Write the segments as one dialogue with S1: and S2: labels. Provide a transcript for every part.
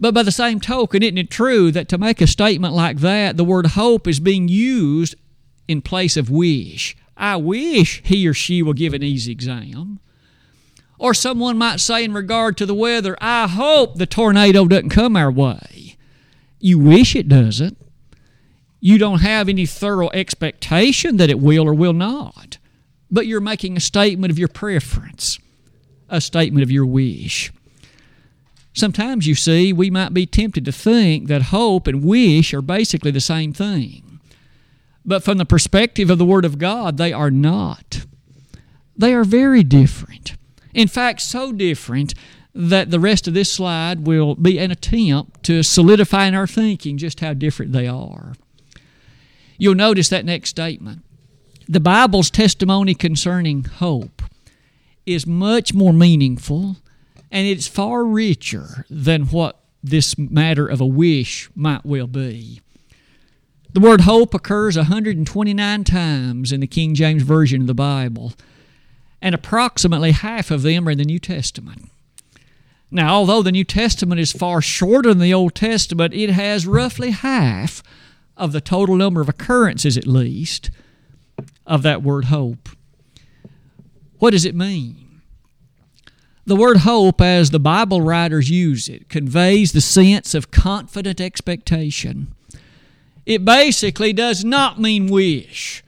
S1: But by the same token, isn't it true that to make a statement like that, the word hope is being used in place of wish? I wish he or she will give an easy exam. Or someone might say, in regard to the weather, I hope the tornado doesn't come our way. You wish it doesn't. You don't have any thorough expectation that it will or will not. But you're making a statement of your preference, a statement of your wish. Sometimes, you see, we might be tempted to think that hope and wish are basically the same thing. But from the perspective of the Word of God, they are not. They are very different. In fact, so different that the rest of this slide will be an attempt to solidify in our thinking just how different they are. You'll notice that next statement. The Bible's testimony concerning hope is much more meaningful and it's far richer than what this matter of a wish might well be. The word hope occurs 129 times in the King James Version of the Bible and approximately half of them are in the New Testament. Now, although the New Testament is far shorter than the Old Testament, it has roughly half of the total number of occurrences, at least, of that word hope. What does it mean? The word hope, as the Bible writers use it, conveys the sense of confident expectation. It basically does not mean wish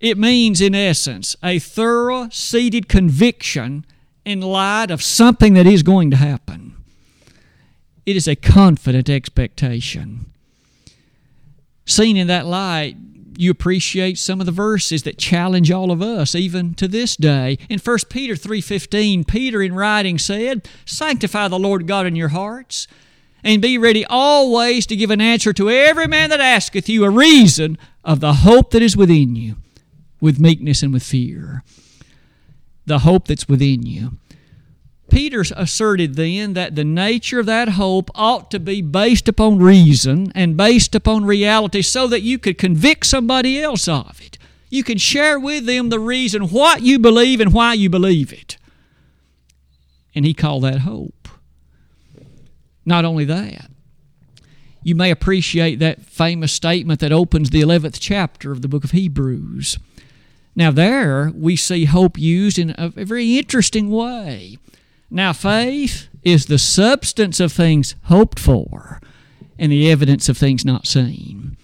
S1: it means, in essence, a thorough, seated conviction in light of something that is going to happen. It is a confident expectation. Seen in that light, you appreciate some of the verses that challenge all of us even to this day. In 1 Peter 3:15, Peter in writing said, "Sanctify the Lord God in your hearts, and be ready always to give an answer to every man that asketh you a reason of the hope that is within you." with meekness and with fear. The hope that's within you. Peter asserted then that the nature of that hope ought to be based upon reason and based upon reality so that you could convict somebody else of it. You can share with them the reason what you believe and why you believe it. And he called that hope. Not only that, you may appreciate that famous statement that opens the 11th chapter of the book of Hebrews. Now, there we see hope used in a very interesting way. Now, faith is the substance of things hoped for and the evidence of things not seen.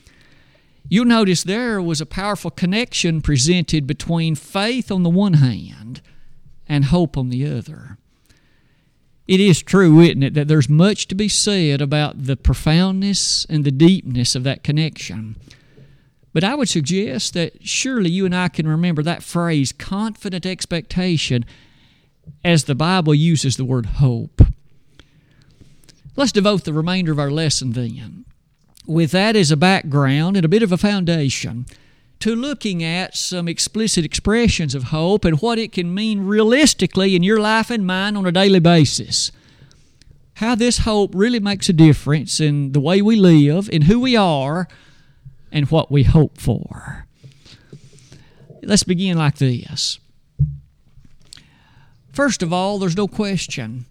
S1: You'll notice there was a powerful connection presented between faith on the one hand and hope on the other. It is true, isn't it, that there's much to be said about the profoundness and the deepness of that connection. But I would suggest that surely you and I can remember that phrase, confident expectation, as the Bible uses the word hope. Let's devote the remainder of our lesson then, with that as a background and a bit of a foundation, to looking at some explicit expressions of hope and what it can mean realistically in your life and mine on a daily basis. How this hope really makes a difference in the way we live, in who we are, and what we hope for. Let's begin like this. First of all, there's no question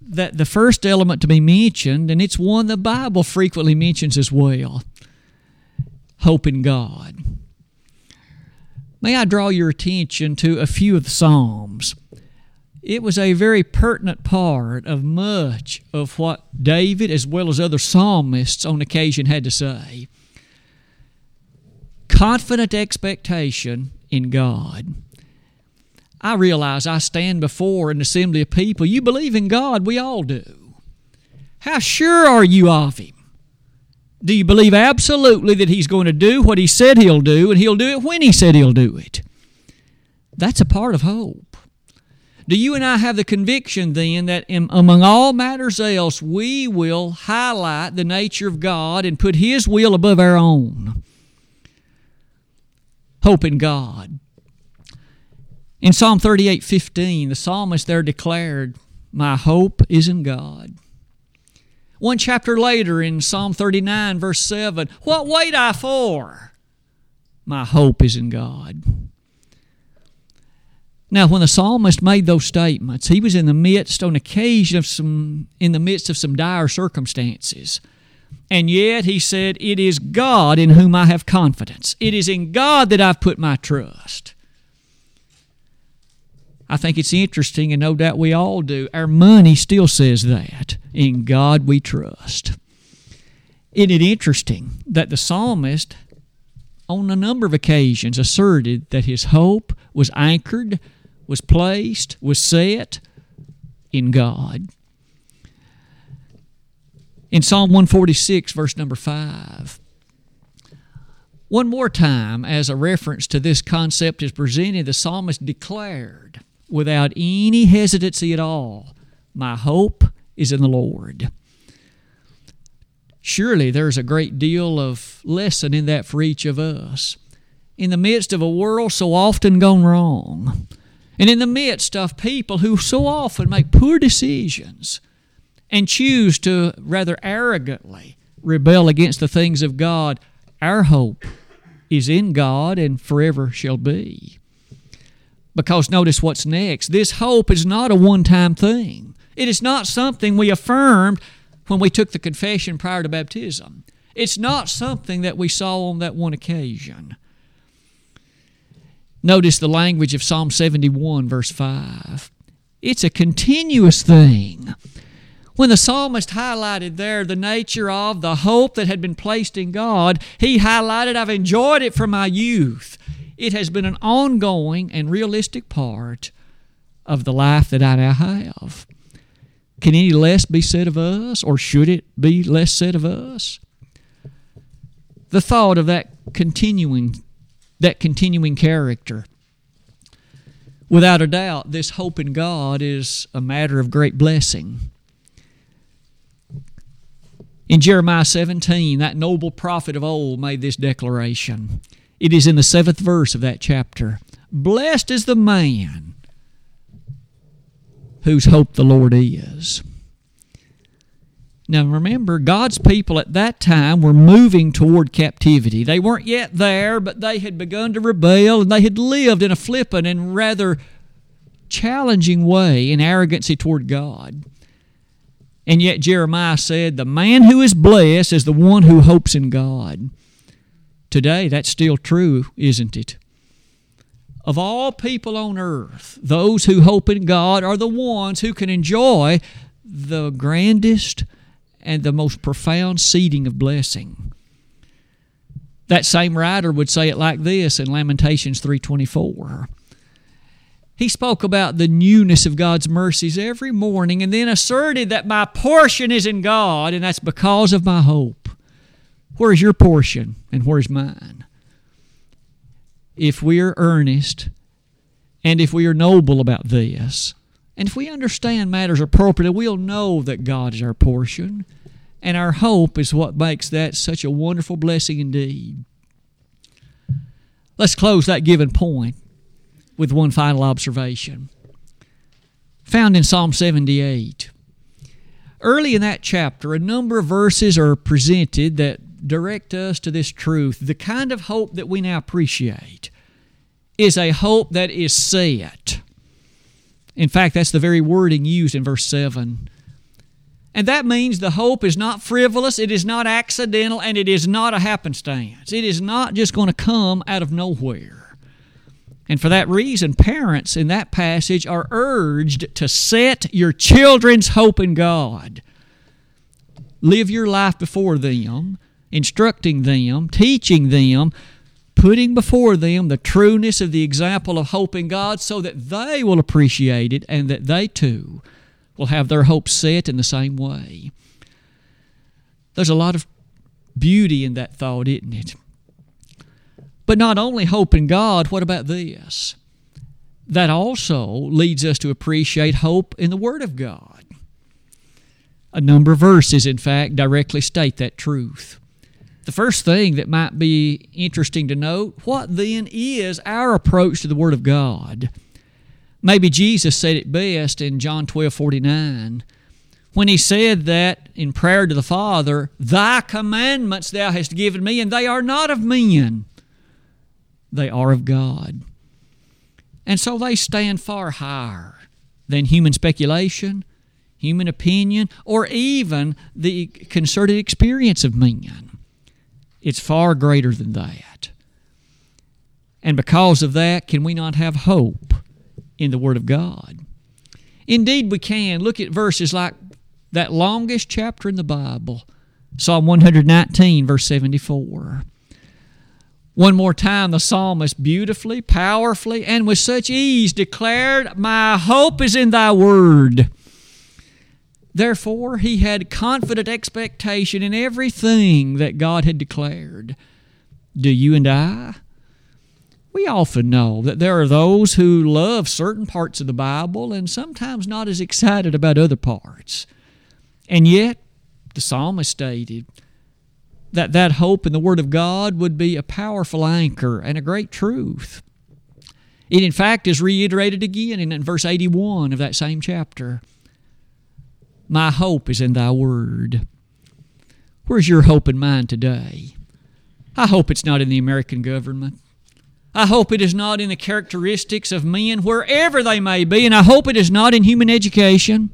S1: that the first element to be mentioned, and it's one the Bible frequently mentions as well hope in God. May I draw your attention to a few of the Psalms? It was a very pertinent part of much of what David, as well as other psalmists on occasion, had to say confident expectation in God. I realize I stand before an assembly of people. You believe in God, we all do. How sure are you of Him? Do you believe absolutely that He's going to do what He said He'll do, and He'll do it when He said He'll do it? That's a part of hope. Do you and I have the conviction then that in, among all matters else, we will highlight the nature of God and put His will above our own? hope in God. In Psalm 38 15, the psalmist there declared, My hope is in God. One chapter later in Psalm 39, verse 7, What wait I for? My hope is in God. Now, when the psalmist made those statements, he was in the midst, on occasion of some, in the midst of some dire circumstances. And yet he said, It is God in whom I have confidence. It is in God that I've put my trust. I think it's interesting, and no doubt we all do. Our money still says that. In God we trust. Isn't it interesting that the psalmist, on a number of occasions, asserted that his hope was anchored, was placed, was set in God? In Psalm 146, verse number 5, one more time, as a reference to this concept is presented, the psalmist declared without any hesitancy at all, My hope is in the Lord. Surely there's a great deal of lesson in that for each of us. In the midst of a world so often gone wrong, and in the midst of people who so often make poor decisions and choose to rather arrogantly rebel against the things of God, our hope is in God and forever shall be. Because notice what's next. This hope is not a one time thing, it is not something we affirmed when we took the confession prior to baptism. It's not something that we saw on that one occasion. Notice the language of Psalm 71, verse 5. It's a continuous thing. When the psalmist highlighted there the nature of the hope that had been placed in God, he highlighted, I've enjoyed it from my youth. It has been an ongoing and realistic part of the life that I now have. Can any less be said of us, or should it be less said of us? The thought of that continuing, that continuing character. Without a doubt, this hope in God is a matter of great blessing. In Jeremiah 17, that noble prophet of old made this declaration. It is in the seventh verse of that chapter. Blessed is the man whose hope the Lord is. Now remember, God's people at that time were moving toward captivity. They weren't yet there, but they had begun to rebel and they had lived in a flippant and rather challenging way in arrogancy toward God. And yet Jeremiah said, The man who is blessed is the one who hopes in God. Today, that's still true, isn't it? Of all people on earth, those who hope in God are the ones who can enjoy the grandest and the most profound seeding of blessing. That same writer would say it like this in Lamentations 3:24. He spoke about the newness of God's mercies every morning and then asserted that my portion is in God and that's because of my hope. Where's your portion and where's mine? If we are earnest and if we are noble about this, and if we understand matters appropriately, we'll know that God is our portion, and our hope is what makes that such a wonderful blessing indeed. Let's close that given point with one final observation. Found in Psalm 78. Early in that chapter, a number of verses are presented that direct us to this truth. The kind of hope that we now appreciate is a hope that is set. In fact, that's the very wording used in verse 7. And that means the hope is not frivolous, it is not accidental, and it is not a happenstance. It is not just going to come out of nowhere. And for that reason, parents in that passage are urged to set your children's hope in God. Live your life before them instructing them, teaching them, putting before them the trueness of the example of hope in God so that they will appreciate it and that they too will have their hopes set in the same way. There's a lot of beauty in that thought, isn't it? But not only hope in God, what about this? That also leads us to appreciate hope in the Word of God. A number of verses, in fact, directly state that truth. The first thing that might be interesting to note what then is our approach to the Word of God? Maybe Jesus said it best in John 12 49 when he said that in prayer to the Father, Thy commandments thou hast given me, and they are not of men, they are of God. And so they stand far higher than human speculation, human opinion, or even the concerted experience of men. It's far greater than that. And because of that, can we not have hope in the Word of God? Indeed, we can. Look at verses like that longest chapter in the Bible, Psalm 119, verse 74. One more time, the psalmist beautifully, powerfully, and with such ease declared, My hope is in thy word. Therefore, he had confident expectation in everything that God had declared. Do you and I? We often know that there are those who love certain parts of the Bible and sometimes not as excited about other parts. And yet, the psalmist stated, that that hope in the Word of God would be a powerful anchor and a great truth. It, in fact, is reiterated again in verse 81 of that same chapter. My hope is in thy word. Where's your hope and mine today? I hope it's not in the American government. I hope it is not in the characteristics of men, wherever they may be, and I hope it is not in human education,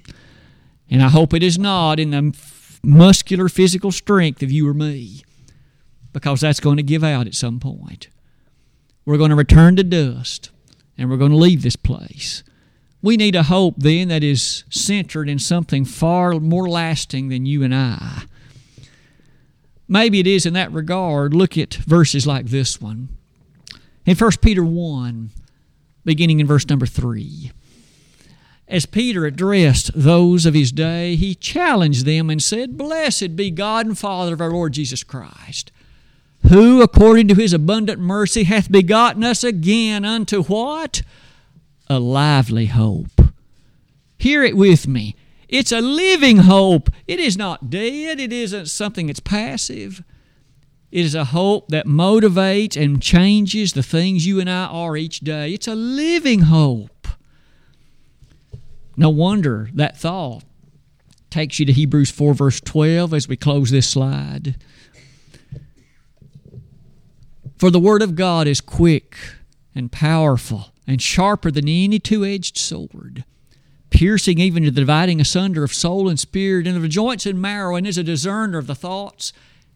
S1: and I hope it is not in the muscular physical strength of you or me because that's going to give out at some point. We're going to return to dust and we're going to leave this place. We need a hope then that is centered in something far more lasting than you and I. Maybe it is in that regard. Look at verses like this one. In 1 Peter 1, beginning in verse number 3 as Peter addressed those of his day, he challenged them and said, Blessed be God and Father of our Lord Jesus Christ, who, according to his abundant mercy, hath begotten us again unto what? A lively hope. Hear it with me. It's a living hope. It is not dead, it isn't something that's passive. It is a hope that motivates and changes the things you and I are each day. It's a living hope. No wonder that thought takes you to Hebrews 4, verse 12, as we close this slide. For the Word of God is quick and powerful and sharper than any two edged sword, piercing even to the dividing asunder of soul and spirit, and of the joints and marrow, and is a discerner of the thoughts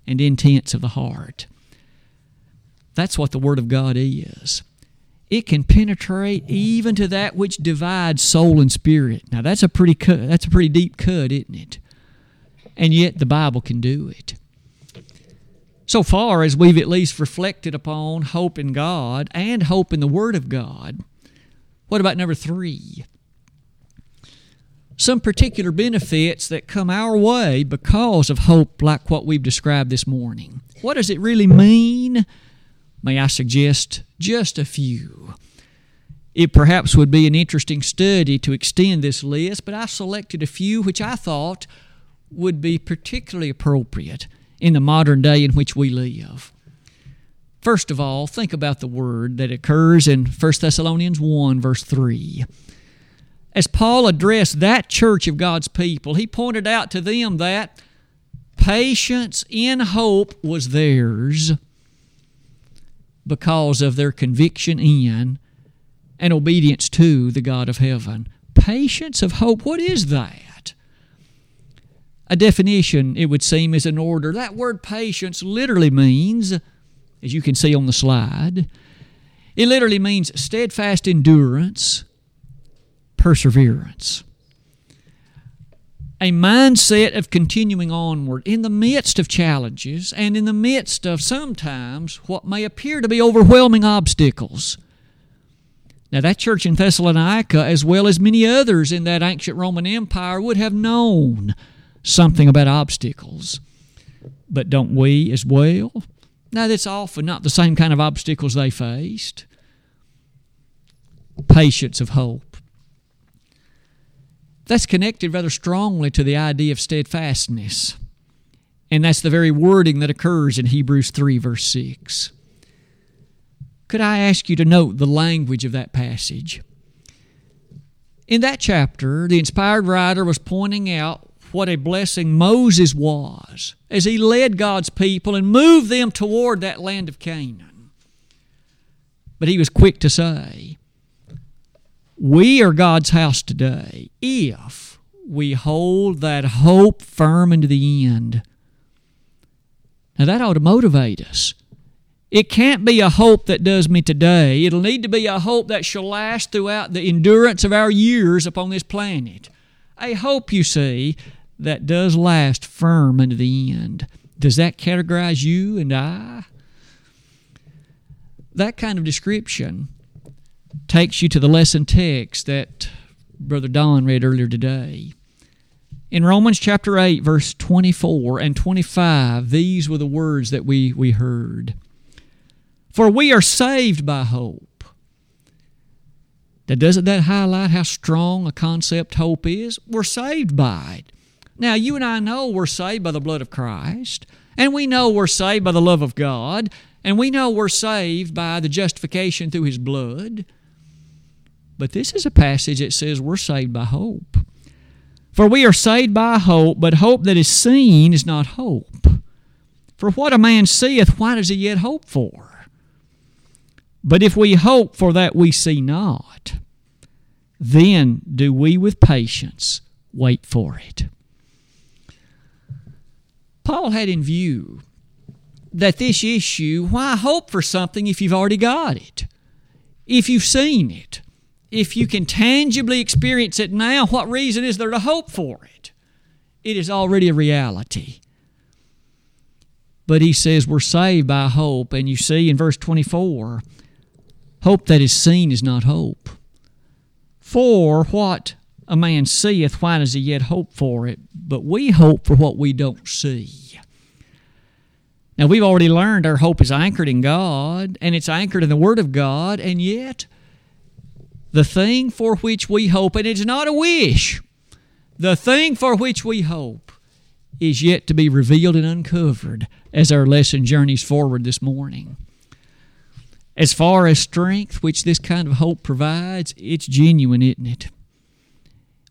S1: and intents of the heart. That's what the Word of God is it can penetrate even to that which divides soul and spirit. Now that's a pretty cut, that's a pretty deep cut, isn't it? And yet the Bible can do it. So far as we've at least reflected upon hope in God and hope in the Word of God, what about number three? Some particular benefits that come our way because of hope, like what we've described this morning. What does it really mean? May I suggest just a few? It perhaps would be an interesting study to extend this list, but I selected a few which I thought would be particularly appropriate in the modern day in which we live. First of all, think about the word that occurs in 1 Thessalonians 1, verse 3. As Paul addressed that church of God's people, he pointed out to them that patience in hope was theirs because of their conviction in and obedience to the God of heaven. Patience of hope, what is that? A definition, it would seem, is an order. That word patience literally means, as you can see on the slide, it literally means steadfast endurance, perseverance a mindset of continuing onward in the midst of challenges and in the midst of sometimes what may appear to be overwhelming obstacles. Now, that church in Thessalonica, as well as many others in that ancient Roman Empire, would have known something about obstacles. But don't we as well? Now, that's often not the same kind of obstacles they faced. Patience of hope that's connected rather strongly to the idea of steadfastness. And that's the very wording that occurs in Hebrews 3, verse 6. Could I ask you to note the language of that passage? In that chapter, the inspired writer was pointing out what a blessing Moses was as he led God's people and moved them toward that land of Canaan. But he was quick to say, We are God's house today if we hold that hope firm into the end. Now, that ought to motivate us. It can't be a hope that does me today. It'll need to be a hope that shall last throughout the endurance of our years upon this planet. A hope, you see, that does last firm unto the end. Does that categorize you and I? That kind of description takes you to the lesson text that Brother Don read earlier today. In Romans chapter 8, verse 24 and 25, these were the words that we, we heard. For we are saved by hope. Now, doesn't that highlight how strong a concept hope is? We're saved by it. Now, you and I know we're saved by the blood of Christ, and we know we're saved by the love of God, and we know we're saved by the justification through His blood. But this is a passage that says we're saved by hope. For we are saved by hope, but hope that is seen is not hope. For what a man seeth, why does he yet hope for? But if we hope for that we see not, then do we with patience wait for it. Paul had in view that this issue, why hope for something if you've already got it? If you've seen it? If you can tangibly experience it now, what reason is there to hope for it? It is already a reality. But he says we're saved by hope, and you see in verse 24, Hope that is seen is not hope. For what a man seeth, why does he yet hope for it? But we hope for what we don't see. Now, we've already learned our hope is anchored in God, and it's anchored in the Word of God, and yet the thing for which we hope, and it's not a wish, the thing for which we hope is yet to be revealed and uncovered as our lesson journeys forward this morning. As far as strength, which this kind of hope provides, it's genuine, isn't it?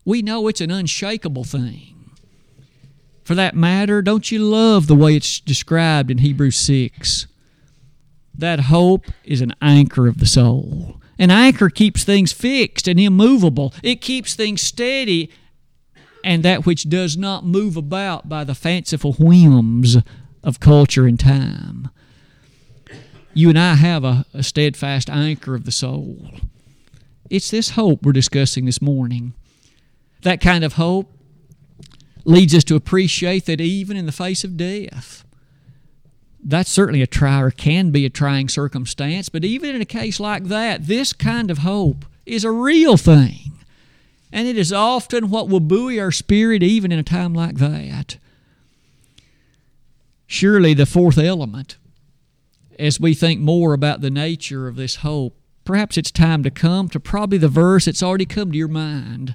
S1: We know it's an unshakable thing. For that matter, don't you love the way it's described in Hebrews 6? That hope is an anchor of the soul. An anchor keeps things fixed and immovable, it keeps things steady, and that which does not move about by the fanciful whims of culture and time you and I have a, a steadfast anchor of the soul. It's this hope we're discussing this morning. That kind of hope leads us to appreciate that even in the face of death, that's certainly a try or can be a trying circumstance, but even in a case like that, this kind of hope is a real thing. And it is often what will buoy our spirit even in a time like that. Surely the fourth element as we think more about the nature of this hope, perhaps it's time to come to probably the verse that's already come to your mind.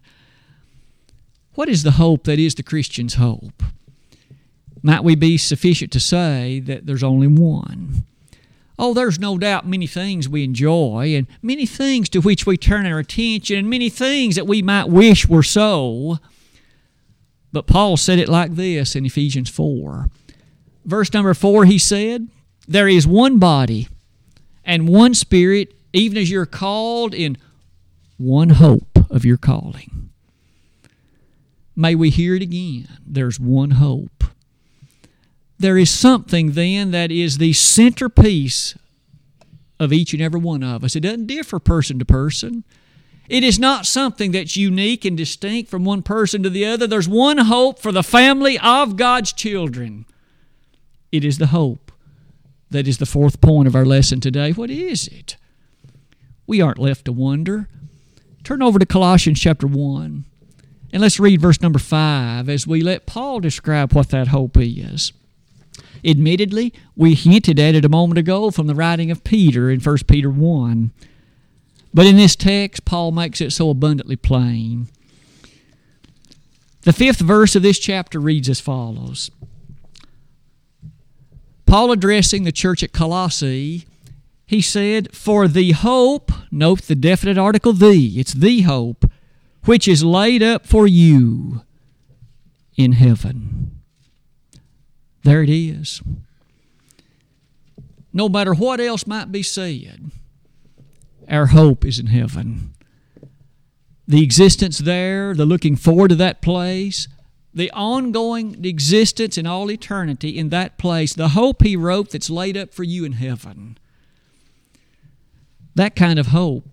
S1: What is the hope that is the Christian's hope? Might we be sufficient to say that there's only one? Oh, there's no doubt many things we enjoy, and many things to which we turn our attention, and many things that we might wish were so. But Paul said it like this in Ephesians 4. Verse number 4, he said, there is one body and one spirit, even as you're called in one hope of your calling. May we hear it again. There's one hope. There is something then that is the centerpiece of each and every one of us. It doesn't differ person to person. It is not something that's unique and distinct from one person to the other. There's one hope for the family of God's children. It is the hope that is the fourth point of our lesson today. What is it? We aren't left to wonder. Turn over to Colossians chapter 1 and let's read verse number 5 as we let Paul describe what that hope is. Admittedly, we hinted at it a moment ago from the writing of Peter in 1 Peter 1. But in this text, Paul makes it so abundantly plain. The fifth verse of this chapter reads as follows Paul addressing the church at Colossae, he said, For the hope, note the definite article the, it's the hope, which is laid up for you in heaven. There it is. No matter what else might be said, our hope is in heaven. the existence there, the looking forward to that place, the ongoing existence in all eternity in that place, the hope he wrote that's laid up for you in heaven. That kind of hope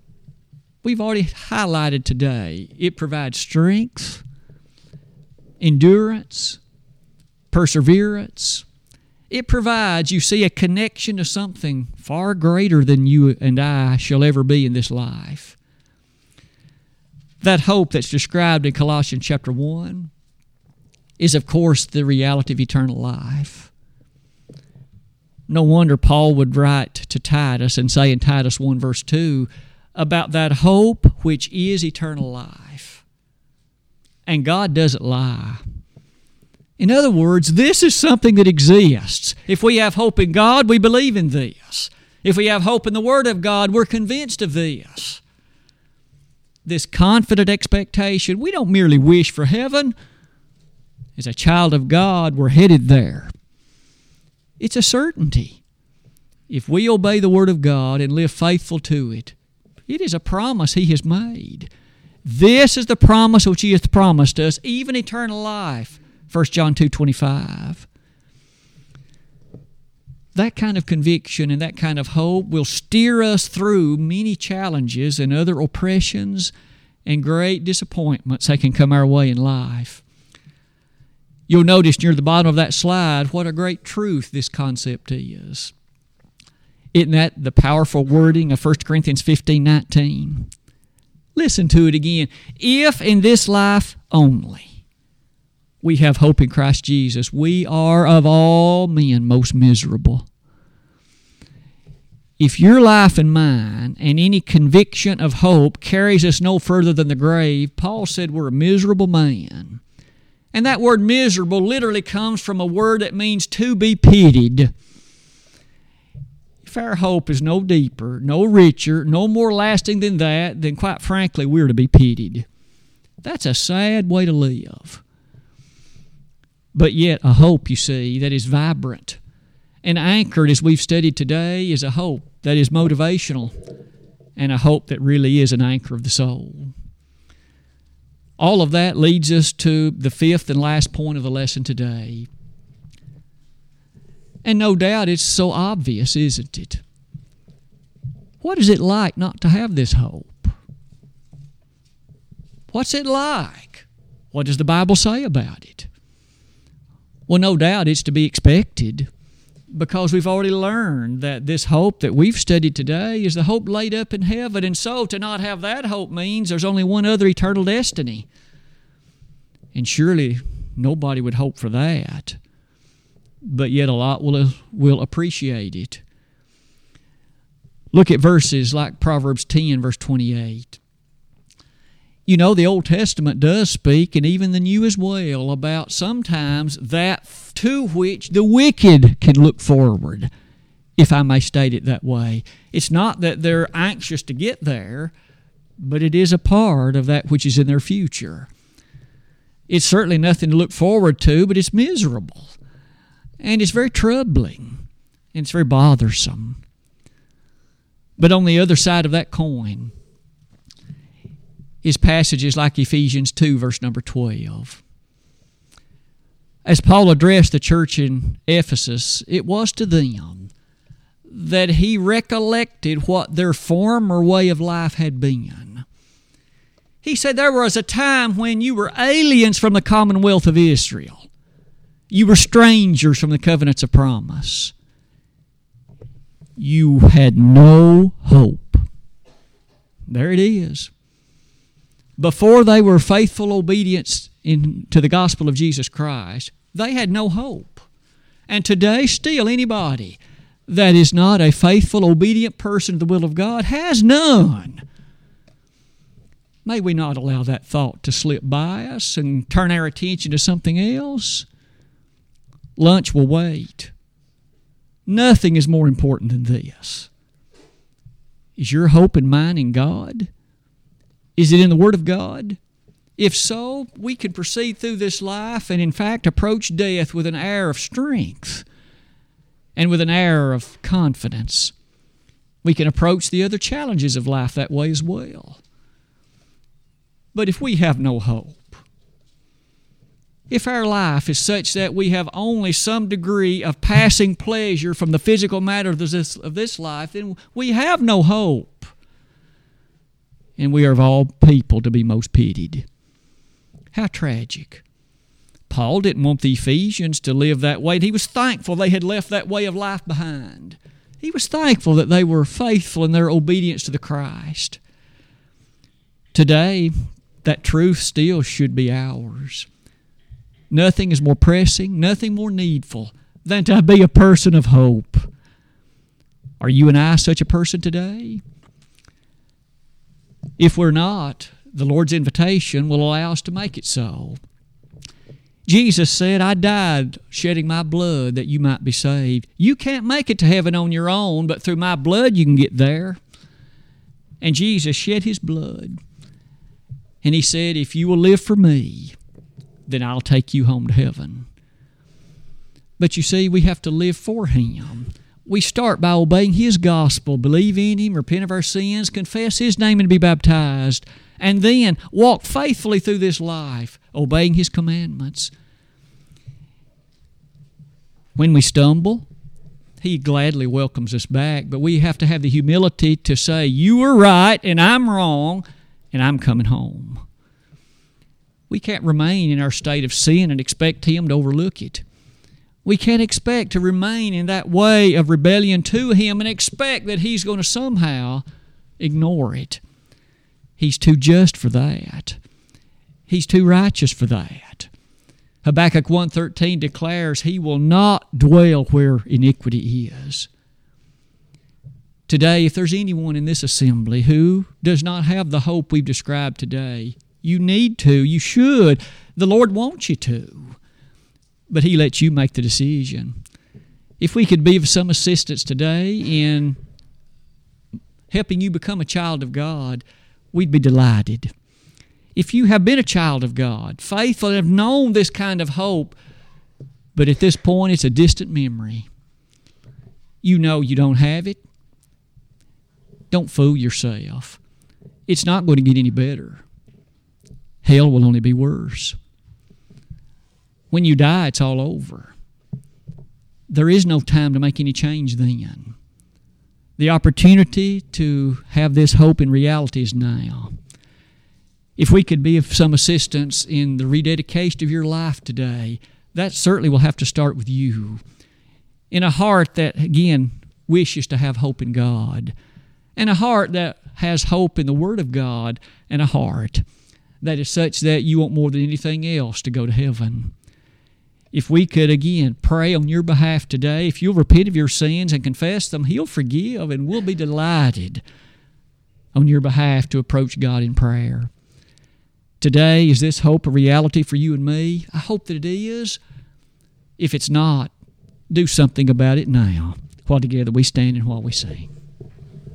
S1: we've already highlighted today. It provides strength, endurance, perseverance. It provides, you see, a connection to something far greater than you and I shall ever be in this life. That hope that's described in Colossians chapter 1 is, of course, the reality of eternal life. No wonder Paul would write to Titus and say in Titus 1, verse 2, about that hope which is eternal life. And God doesn't lie. In other words, this is something that exists. If we have hope in God, we believe in this. If we have hope in the Word of God, we're convinced of this this confident expectation. We don't merely wish for heaven. As a child of God, we're headed there. It's a certainty. If we obey the Word of God and live faithful to it, it is a promise He has made. This is the promise which He hath promised us, even eternal life. 1 John 2 25 that kind of conviction and that kind of hope will steer us through many challenges and other oppressions and great disappointments that can come our way in life. You'll notice near the bottom of that slide what a great truth this concept is. Isn't that the powerful wording of 1 Corinthians 15 19? Listen to it again. If in this life only we have hope in Christ Jesus, we are of all men most miserable. If your life and mine and any conviction of hope carries us no further than the grave, Paul said we're a miserable man. And that word miserable literally comes from a word that means to be pitied. If our hope is no deeper, no richer, no more lasting than that, then quite frankly, we're to be pitied. That's a sad way to live. But yet, a hope, you see, that is vibrant and anchored, as we've studied today, is a hope that is motivational and a hope that really is an anchor of the soul. All of that leads us to the fifth and last point of the lesson today. And no doubt it's so obvious, isn't it? What is it like not to have this hope? What's it like? What does the Bible say about it? Well, no doubt it's to be expected because we've already learned that this hope that we've studied today is the hope laid up in heaven. And so to not have that hope means there's only one other eternal destiny. And surely nobody would hope for that. But yet a lot will, will appreciate it. Look at verses like Proverbs 10, verse 28. You know, the Old Testament does speak, and even the New as well, about sometimes that to which the wicked can look forward, if I may state it that way. It's not that they're anxious to get there, but it is a part of that which is in their future. It's certainly nothing to look forward to, but it's miserable. And it's very troubling. And it's very bothersome. But on the other side of that coin, is passages like Ephesians 2, verse number 12. As Paul addressed the church in Ephesus, it was to them that he recollected what their former way of life had been. He said there was a time when you were aliens from the commonwealth of Israel. You were strangers from the covenants of promise. You had no hope. There it is before they were faithful obedience in, to the gospel of Jesus Christ, they had no hope. And today, still, anybody that is not a faithful, obedient person to the will of God has none. May we not allow that thought to slip by us and turn our attention to something else. Lunch will wait. Nothing is more important than this. Is your hope and mine in God? Is it in the Word of God? If so, we can proceed through this life and, in fact, approach death with an air of strength and with an air of confidence. We can approach the other challenges of life that way as well. But if we have no hope, if our life is such that we have only some degree of passing pleasure from the physical matter of this, of this life, then we have no hope. And we are of all people to be most pitied. How tragic. Paul didn't want the Ephesians to live that way. and He was thankful they had left that way of life behind. He was thankful that they were faithful in their obedience to the Christ. Today, that truth still should be ours. Nothing is more pressing, nothing more needful than to be a person of hope. Are you and I such a person today? If we're not, the Lord's invitation will allow us to make it so. Jesus said, I died shedding my blood that you might be saved. You can't make it to heaven on your own, but through my blood you can get there. And Jesus shed his blood. And he said, If you will live for me, then I'll take you home to heaven. But you see, we have to live for Him. We start by obeying His gospel, believe in Him, repent of our sins, confess His name, and be baptized, and then walk faithfully through this life, obeying His commandments. When we stumble, He gladly welcomes us back, but we have to have the humility to say, You were right, and I'm wrong, and I'm coming home. We can't remain in our state of sin and expect Him to overlook it. We can't expect to remain in that way of rebellion to Him and expect that He's going to somehow ignore it. He's too just for that. He's too righteous for that. Habakkuk 1:13 declares he will not dwell where iniquity is. Today, if there's anyone in this assembly who does not have the hope we've described today, you need to. You should. The Lord wants you to. But He lets you make the decision. If we could be of some assistance today in helping you become a child of God, we'd be delighted. If you have been a child of God, faithful, and have known this kind of hope, but at this point it's a distant memory, you know you don't have it, don't fool yourself. It's not going to get any better hell will only be worse. When you die, it's all over. There is no time to make any change then. The opportunity to have this hope in reality is now. If we could be of some assistance in the rededication of your life today, that certainly will have to start with you. In a heart that, again, wishes to have hope in God, and a heart that has hope in the Word of God, and a heart that is such that you want more than anything else to go to heaven. If we could again pray on your behalf today, if you'll repent of your sins and confess them, He'll forgive and we'll be delighted on your behalf to approach God in prayer. Today, is this hope a reality for you and me? I hope that it is. If it's not, do something about it now while together we stand and while we sing.